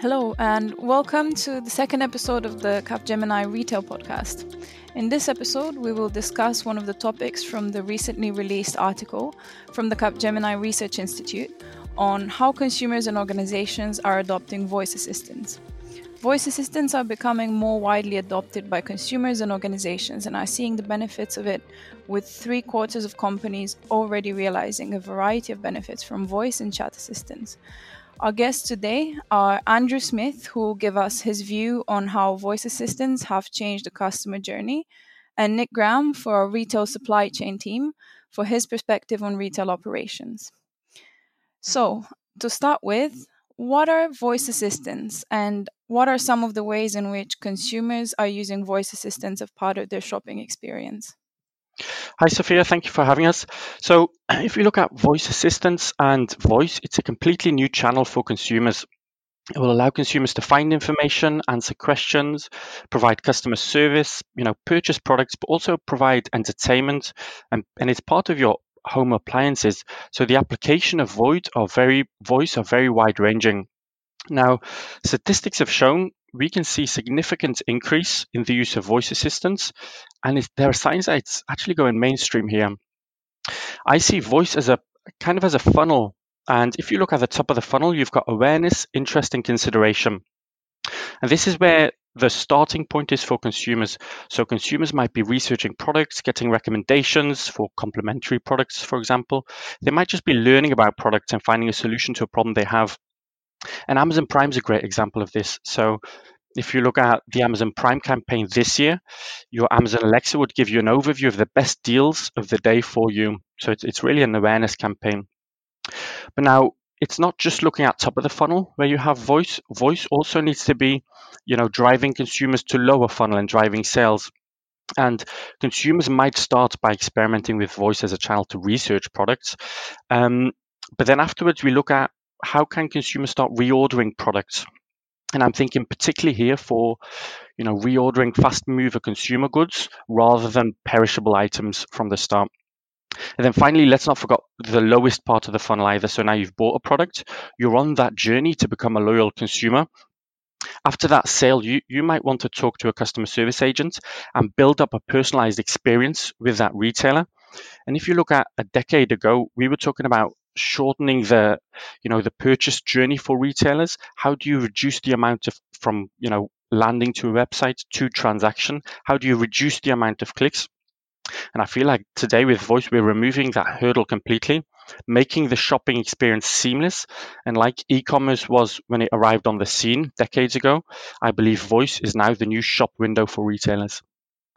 Hello, and welcome to the second episode of the Capgemini Retail Podcast. In this episode, we will discuss one of the topics from the recently released article from the Capgemini Research Institute on how consumers and organizations are adopting voice assistants. Voice assistants are becoming more widely adopted by consumers and organizations and are seeing the benefits of it, with three quarters of companies already realizing a variety of benefits from voice and chat assistants. Our guests today are Andrew Smith, who will give us his view on how voice assistants have changed the customer journey, and Nick Graham for our retail supply chain team for his perspective on retail operations. So, to start with, what are voice assistants and what are some of the ways in which consumers are using voice assistants as part of their shopping experience? Hi, Sophia. Thank you for having us. So, if you look at voice assistants and voice, it's a completely new channel for consumers. It will allow consumers to find information, answer questions, provide customer service, you know, purchase products, but also provide entertainment, and, and it's part of your home appliances. So the application of voice are very voice are very wide ranging. Now, statistics have shown we can see significant increase in the use of voice assistants, and there are signs that it's actually going mainstream here. I see voice as a kind of as a funnel, and if you look at the top of the funnel, you've got awareness, interest, and consideration. And this is where the starting point is for consumers. So consumers might be researching products, getting recommendations for complementary products, for example. They might just be learning about products and finding a solution to a problem they have. And Amazon Prime is a great example of this. So if you look at the Amazon Prime campaign this year, your Amazon Alexa would give you an overview of the best deals of the day for you. So it's, it's really an awareness campaign. But now it's not just looking at top of the funnel where you have voice. Voice also needs to be, you know, driving consumers to lower funnel and driving sales. And consumers might start by experimenting with voice as a channel to research products. Um, but then afterwards, we look at how can consumers start reordering products? And I'm thinking particularly here for, you know, reordering fast mover consumer goods rather than perishable items from the start. And then finally, let's not forget the lowest part of the funnel either. So now you've bought a product, you're on that journey to become a loyal consumer. After that sale, you, you might want to talk to a customer service agent and build up a personalized experience with that retailer. And if you look at a decade ago, we were talking about shortening the you know the purchase journey for retailers? How do you reduce the amount of from you know landing to a website to transaction? How do you reduce the amount of clicks? And i feel like today with voice we're removing that hurdle completely making the shopping experience seamless. And like e-commerce was when it arrived on the scene decades ago i believe voice is now the new shop window for retailers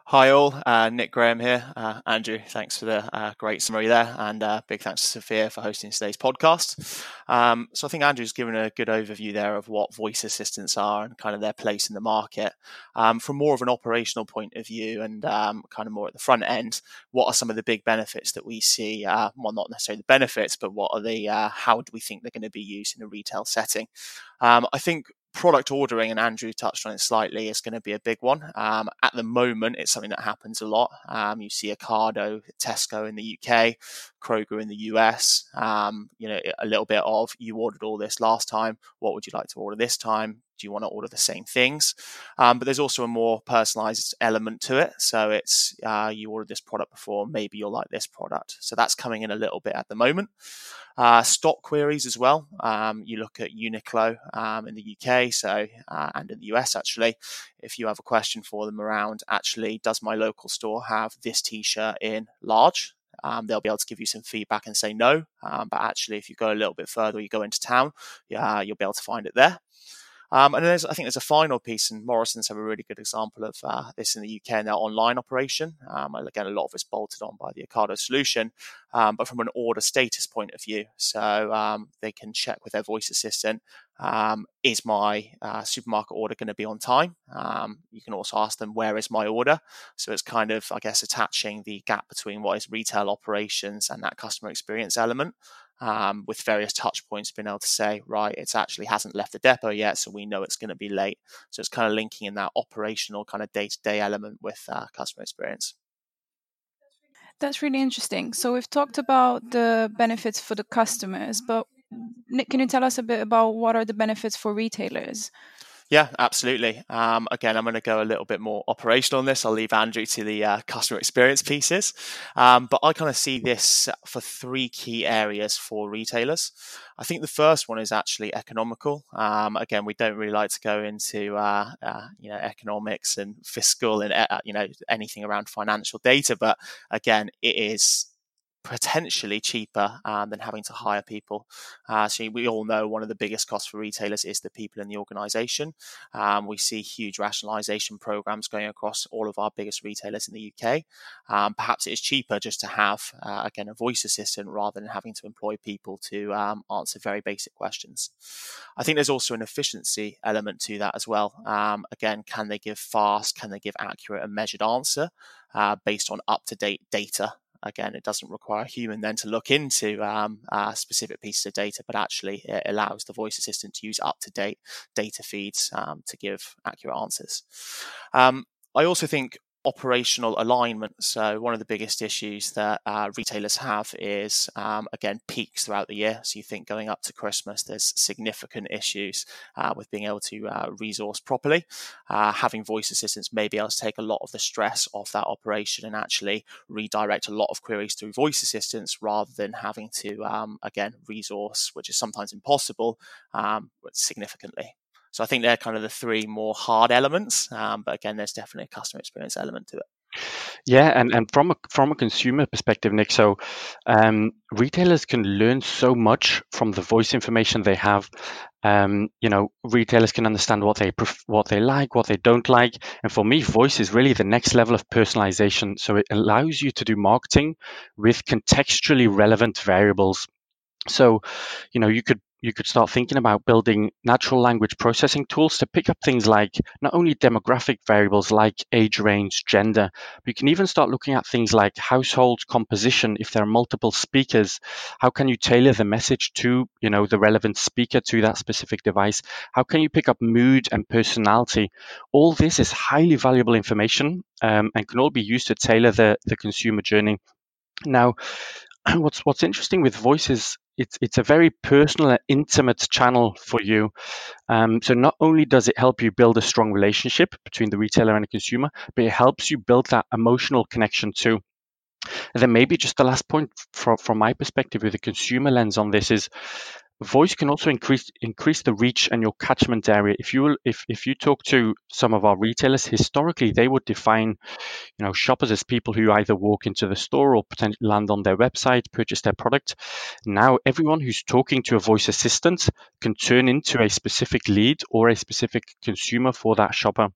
Hi all, uh, Nick Graham here. Uh, Andrew, thanks for the uh, great summary there, and uh, big thanks to Sophia for hosting today's podcast. Um, so I think Andrew's given a good overview there of what voice assistants are and kind of their place in the market. Um, from more of an operational point of view and um, kind of more at the front end, what are some of the big benefits that we see? Uh, well, not necessarily the benefits, but what are the uh, how do we think they're going to be used in a retail setting? Um, I think product ordering, and Andrew touched on it slightly, is going to be a big one. Um, at the moment, it's something that happens a lot. Um, you see Ocado, Tesco in the UK, Kroger in the US. Um, you know, a little bit of you ordered all this last time. What would you like to order this time? Do you want to order the same things? Um, but there's also a more personalized element to it. So it's uh, you ordered this product before, maybe you'll like this product. So that's coming in a little bit at the moment. Uh, stock queries as well. Um, you look at Uniqlo um, in the UK, so uh, and in the US actually. If you have a question for them around, actually, does my local store have this T-shirt in large? Um, they'll be able to give you some feedback and say no. Um, but actually, if you go a little bit further, you go into town, yeah, you'll be able to find it there. Um, and I think there's a final piece, and Morrisons have a really good example of uh, this in the UK in their online operation. Um, again, a lot of it's bolted on by the Ocado solution, um, but from an order status point of view. So um, they can check with their voice assistant um, is my uh, supermarket order going to be on time? Um, you can also ask them, where is my order? So it's kind of, I guess, attaching the gap between what is retail operations and that customer experience element um, with various touch points, being able to say, right, it actually hasn't left the depot yet, so we know it's going to be late. So it's kind of linking in that operational kind of day to day element with uh, customer experience. That's really interesting. So we've talked about the benefits for the customers, but Nick, can you tell us a bit about what are the benefits for retailers? Yeah, absolutely. Um, again, I'm going to go a little bit more operational on this. I'll leave Andrew to the uh, customer experience pieces. Um, but I kind of see this for three key areas for retailers. I think the first one is actually economical. Um, again, we don't really like to go into uh, uh, you know economics and fiscal and uh, you know anything around financial data, but again, it is potentially cheaper um, than having to hire people. Uh, so we all know one of the biggest costs for retailers is the people in the organization. Um, we see huge rationalization programs going across all of our biggest retailers in the UK. Um, perhaps it is cheaper just to have, uh, again, a voice assistant rather than having to employ people to um, answer very basic questions. I think there's also an efficiency element to that as well. Um, again, can they give fast, can they give accurate and measured answer? Uh, based on up to date data again, it doesn't require a human then to look into um, uh, specific pieces of data, but actually it allows the voice assistant to use up to date data feeds um, to give accurate answers. Um, I also think operational alignment. So one of the biggest issues that uh, retailers have is um, again peaks throughout the year. So you think going up to Christmas, there's significant issues uh, with being able to uh, resource properly. Uh, having voice assistants may be able to take a lot of the stress off that operation and actually redirect a lot of queries through voice assistants rather than having to um, again resource, which is sometimes impossible, um, significantly. So I think they're kind of the three more hard elements. Um, but again, there's definitely a customer experience element to it. Yeah, and, and from a from a consumer perspective, Nick, so um, retailers can learn so much from the voice information they have. Um, you know, retailers can understand what they pref- what they like, what they don't like, and for me, voice is really the next level of personalization. So it allows you to do marketing with contextually relevant variables. So, you know, you could you could start thinking about building natural language processing tools to pick up things like not only demographic variables like age range, gender, but you can even start looking at things like household composition. If there are multiple speakers, how can you tailor the message to, you know, the relevant speaker to that specific device? How can you pick up mood and personality? All this is highly valuable information um, and can all be used to tailor the, the consumer journey. Now, what's what's interesting with voice is it's it's a very personal and intimate channel for you. Um, so not only does it help you build a strong relationship between the retailer and the consumer, but it helps you build that emotional connection too. And then maybe just the last point from from my perspective with the consumer lens on this is voice can also increase increase the reach and your catchment area. If you if if you talk to some of our retailers, historically they would define, you know, shoppers as people who either walk into the store or potentially land on their website, purchase their product. Now everyone who's talking to a voice assistant can turn into a specific lead or a specific consumer for that shopper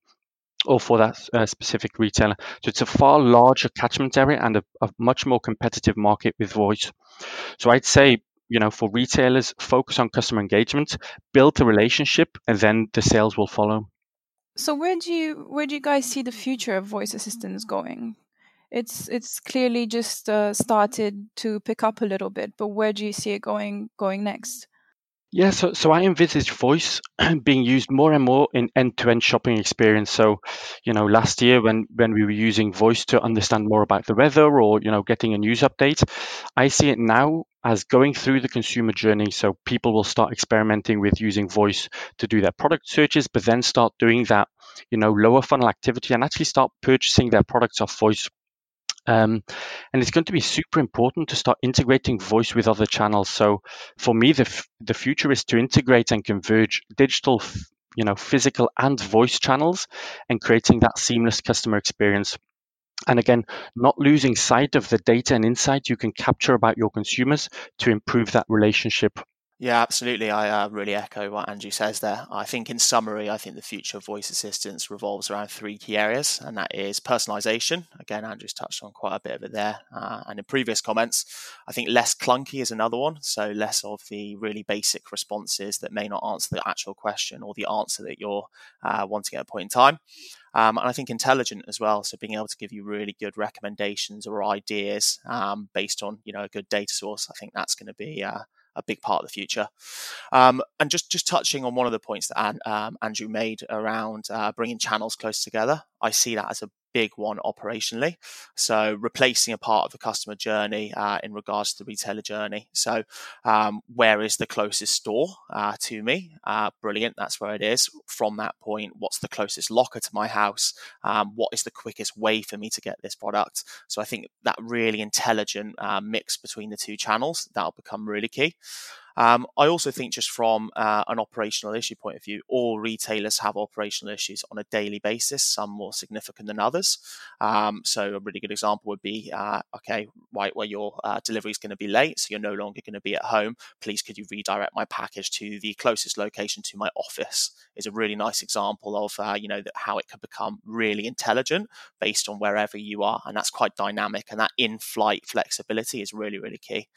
or for that uh, specific retailer. So it's a far larger catchment area and a, a, much more competitive market with voice. So I'd say you know, for retailers, focus on customer engagement, build a relationship, and then the sales will follow. So where do you where do you guys see the future of voice assistants going? It's it's clearly just uh, started to pick up a little bit, but where do you see it going going next? Yeah, so, so I envisage voice being used more and more in end-to-end shopping experience. So, you know, last year when when we were using voice to understand more about the weather or you know getting a news update, I see it now as going through the consumer journey. So people will start experimenting with using voice to do their product searches, but then start doing that, you know, lower funnel activity and actually start purchasing their products off voice. Um, and it's going to be super important to start integrating voice with other channels. So for me, the, f- the future is to integrate and converge digital, f- you know, physical and voice channels and creating that seamless customer experience. And again, not losing sight of the data and insight you can capture about your consumers to improve that relationship yeah, absolutely. I uh, really echo what Andrew says there. I think, in summary, I think the future of voice assistants revolves around three key areas, and that is personalization. Again, Andrew's touched on quite a bit of it there. Uh, and in previous comments, I think less clunky is another one. So, less of the really basic responses that may not answer the actual question or the answer that you're uh, wanting at a point in time. Um, and I think intelligent as well. So being able to give you really good recommendations or ideas um, based on you know a good data source, I think that's going to be uh, a big part of the future. Um, and just just touching on one of the points that um, Andrew made around uh, bringing channels close together, I see that as a big one operationally. So replacing a part of the customer journey uh, in regards to the retailer journey. So um, where is the closest store uh, to me? Uh, brilliant, that's where it is. From that point, what's the closest locker to my house? Um, what is the quickest way for me to get this product? So I think that really intelligent uh, mix between the two channels that'll become really key. Um, I also think, just from uh, an operational issue point of view, all retailers have operational issues on a daily basis, some more significant than others. Um, so, a really good example would be uh, okay, right, where your uh, delivery is going to be late, so you're no longer going to be at home. Please, could you redirect my package to the closest location to my office? Is a really nice example of uh, you know how it could become really intelligent based on wherever you are, and that's quite dynamic. And that in-flight flexibility is really really key.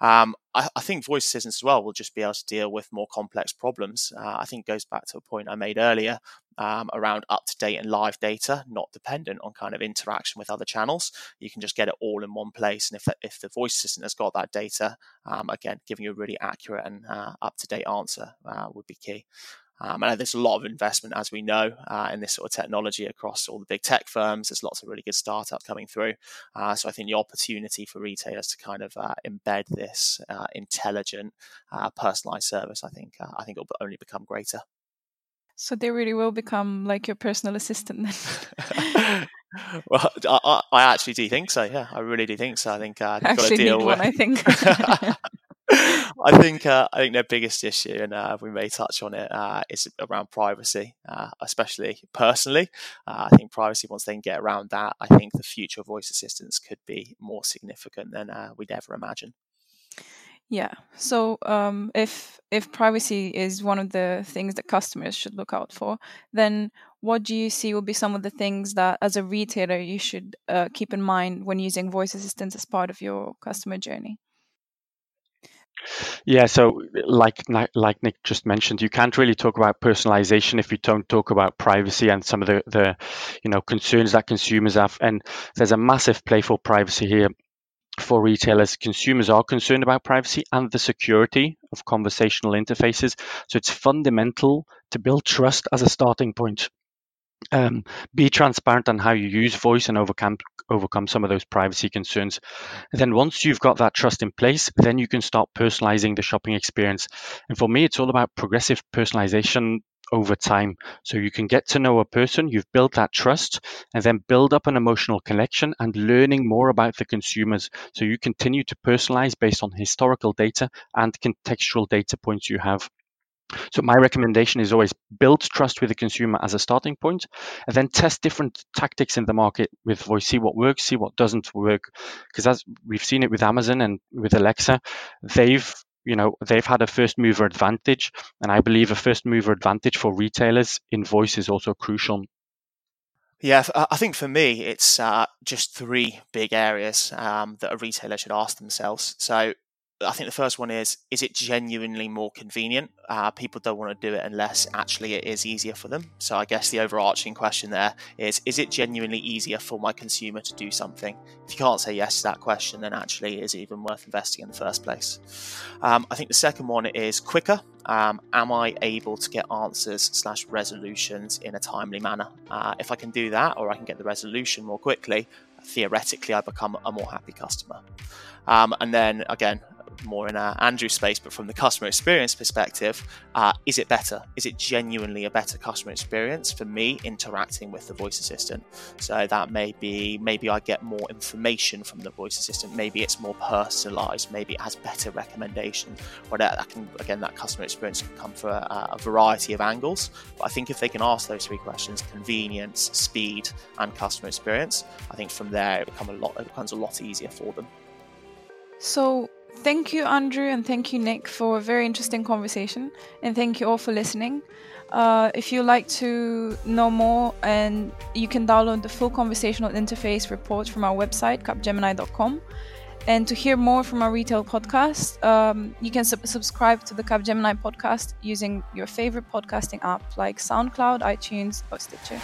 Um, I, I, think voice assistants as well will just be able to deal with more complex problems. Uh, I think goes back to a point I made earlier um, around up to date and live data, not dependent on kind of interaction with other channels. You can just get it all in one place. And if, if the voice assistant has got that data, um, again, giving you a really accurate and uh, up to date answer uh, would be key. Um, and there's a lot of investment, as we know, uh, in this sort of technology across all the big tech firms. There's lots of really good startups coming through. Uh, so I think the opportunity for retailers to kind of uh, embed this uh, intelligent, uh, personalized service, I think, uh, I think it'll only become greater. So they really will become like your personal assistant then. well, I, I, actually do think so. Yeah, I really do think so. I think uh, got to deal need with... one. I think. I think uh, I think their biggest issue, and uh, we may touch on it, uh, is around privacy, uh, especially personally. Uh, I think privacy, once they can get around that, I think the future of voice assistants could be more significant than uh, we'd ever imagine. Yeah. So um, if if privacy is one of the things that customers should look out for, then what do you see will be some of the things that, as a retailer, you should keep in mind when using voice assistants as part of your customer journey? Yeah, so like like Nick just mentioned, you can't really talk about personalization if you don't talk about privacy and some of the the you know concerns that consumers have. And there's a massive play for privacy here for retailers. Consumers are concerned about privacy and the security of conversational interfaces. So it's fundamental to build trust as a starting point. Um, be transparent on how you use voice and overcome overcome some of those privacy concerns. And then once you've got that trust in place, then you can start personalizing the shopping experience. And for me, it's all about progressive personalization over time. So you can get to know a person, you've built that trust, and then build up an emotional connection and learning more about the consumers. So you continue to personalize based on historical data and contextual data points you have. So my recommendation is always build trust with the consumer as a starting point, and then test different tactics in the market with voice. See what works, see what doesn't work. Because as we've seen it with Amazon and with Alexa, they've you know they've had a first mover advantage, and I believe a first mover advantage for retailers in voice is also crucial. Yeah, I think for me, it's uh, just three big areas um, that a retailer should ask themselves. So I think the first one is is it genuinely more convenient? Uh, people don't want to do it unless actually it is easier for them. So I guess the overarching question there is is it genuinely easier for my consumer to do something? If you can't say yes to that question, then actually is it even worth investing in the first place? Um, I think the second one is quicker. Um, am I able to get answers slash resolutions in a timely manner? Uh, if I can do that, or I can get the resolution more quickly, theoretically I become a more happy customer. Um, and then again, more in uh, Andrew space, but from the customer experience perspective, uh, is it better? Is it genuinely a better customer experience for me interacting with the voice assistant? So that may be maybe I get more information from the voice assistant. Maybe it's more personalized. Maybe it has better recommendations. Or that, can again that customer experience can come from a, a variety of angles. But I think if they can ask those three questions: convenience, speed, and customer experience, I think from there it a lot. It becomes a lot easier for them. So Thank you, Andrew, and thank you, Nick, for a very interesting conversation. And thank you all for listening. Uh, if you'd like to know more, and you can download the full conversational interface report from our website, capgemini.com. And to hear more from our retail podcast, um, you can sub- subscribe to the Capgemini podcast using your favorite podcasting app like SoundCloud, iTunes, or Stitcher.